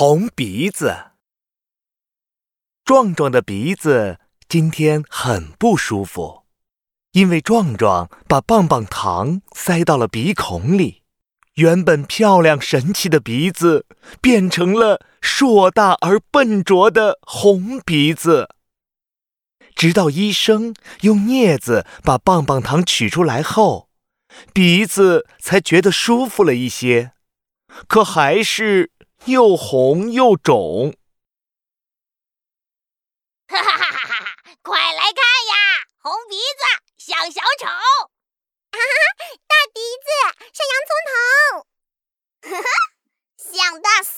红鼻子，壮壮的鼻子今天很不舒服，因为壮壮把棒棒糖塞到了鼻孔里，原本漂亮神气的鼻子变成了硕大而笨拙的红鼻子。直到医生用镊子把棒棒糖取出来后，鼻子才觉得舒服了一些，可还是。又红又肿，哈哈哈哈哈！快来看呀，红鼻子像小丑，哈哈，大鼻子像洋葱头，哈哈，像大蒜，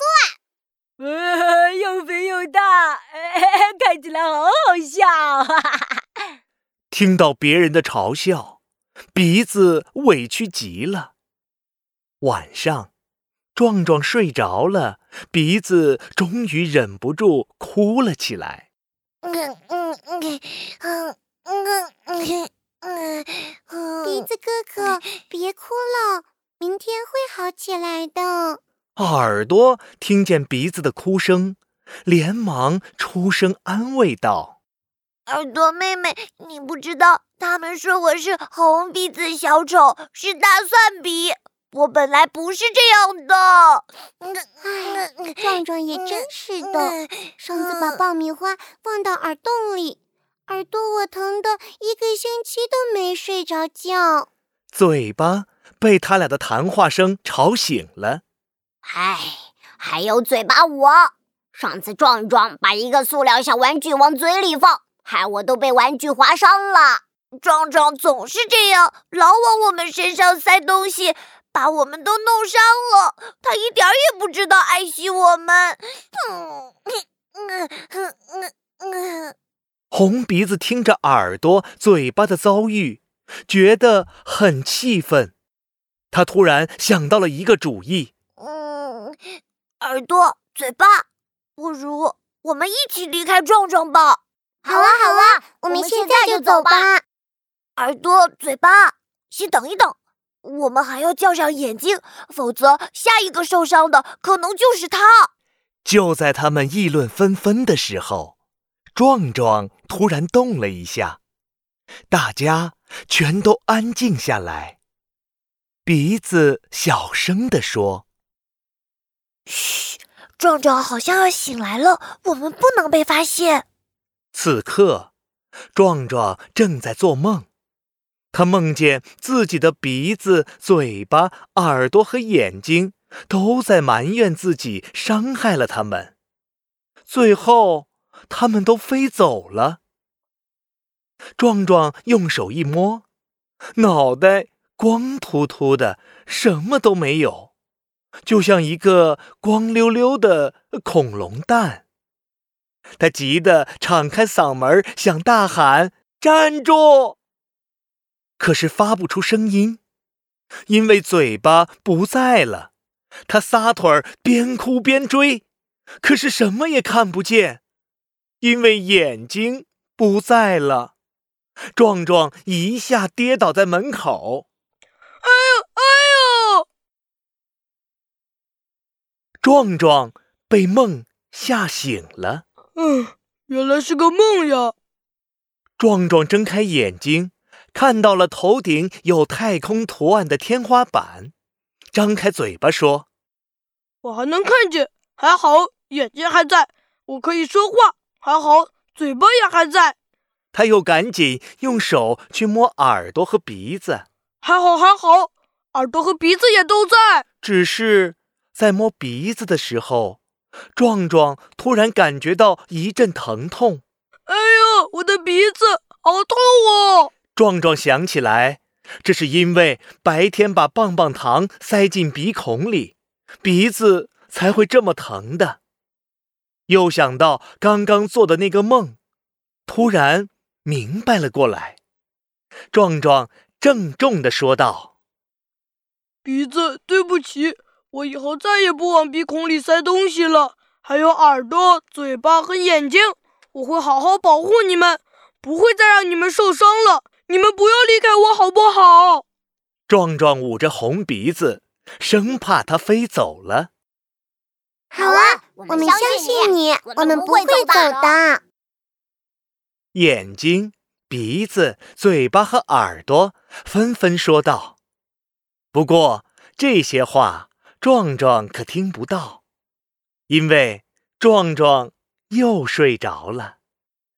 呃，又肥又大，看起来好好笑，哈哈哈哈听到别人的嘲笑，鼻子委屈极了。晚上。壮壮睡着了，鼻子终于忍不住哭了起来。嗯嗯嗯嗯嗯嗯嗯，鼻子哥哥，别哭了，明天会好起来的。耳朵听见鼻子的哭声，连忙出声安慰道：“耳朵妹妹，你不知道，他们说我是红鼻子小丑，是大蒜鼻。”我本来不是这样的，哎，壮壮也真是的。上次把爆米花放到耳洞里，耳朵我疼的一个星期都没睡着觉。嘴巴被他俩的谈话声吵醒了。哎，还有嘴巴我，上次壮壮把一个塑料小玩具往嘴里放，害我都被玩具划伤了。壮壮总是这样，老往我们身上塞东西。把我们都弄伤了，他一点也不知道爱惜我们。嗯嗯嗯嗯红鼻子听着耳朵、嘴巴的遭遇，觉得很气愤。他突然想到了一个主意：嗯，耳朵、嘴巴，不如我们一起离开壮壮吧。好啊，好啊，我们现在就走吧。耳朵、嘴巴，先等一等。我们还要叫上眼睛，否则下一个受伤的可能就是他。就在他们议论纷纷的时候，壮壮突然动了一下，大家全都安静下来。鼻子小声地说：“嘘，壮壮好像要醒来了，我们不能被发现。”此刻，壮壮正在做梦。他梦见自己的鼻子、嘴巴、耳朵和眼睛都在埋怨自己伤害了他们，最后他们都飞走了。壮壮用手一摸，脑袋光秃秃的，什么都没有，就像一个光溜溜的恐龙蛋。他急得敞开嗓门，想大喊：“站住！”可是发不出声音，因为嘴巴不在了。他撒腿儿边哭边追，可是什么也看不见，因为眼睛不在了。壮壮一下跌倒在门口，哎呦哎呦！壮壮被梦吓醒了。嗯，原来是个梦呀。壮壮睁开眼睛。看到了头顶有太空图案的天花板，张开嘴巴说：“我还能看见，还好眼睛还在，我可以说话，还好嘴巴也还在。”他又赶紧用手去摸耳朵和鼻子，还好还好，耳朵和鼻子也都在。只是在摸鼻子的时候，壮壮突然感觉到一阵疼痛。哎呦，我的鼻子好痛哦！壮壮想起来，这是因为白天把棒棒糖塞进鼻孔里，鼻子才会这么疼的。又想到刚刚做的那个梦，突然明白了过来。壮壮郑重地说道：“鼻子，对不起，我以后再也不往鼻孔里塞东西了。还有耳朵、嘴巴和眼睛，我会好好保护你们，不会再让你们受伤了。”你们不要离开我，好不好？壮壮捂着红鼻子，生怕它飞走了。好啊，我们相信你，我们不会走的。眼睛、鼻子、嘴巴和耳朵纷纷说道。不过这些话，壮壮可听不到，因为壮壮又睡着了。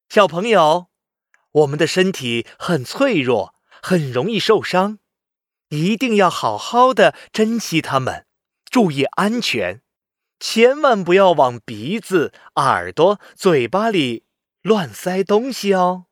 小朋友，我们的身体很脆弱，很容易受伤，一定要好好的珍惜它们，注意安全，千万不要往鼻子、耳朵、嘴巴里乱塞东西哦。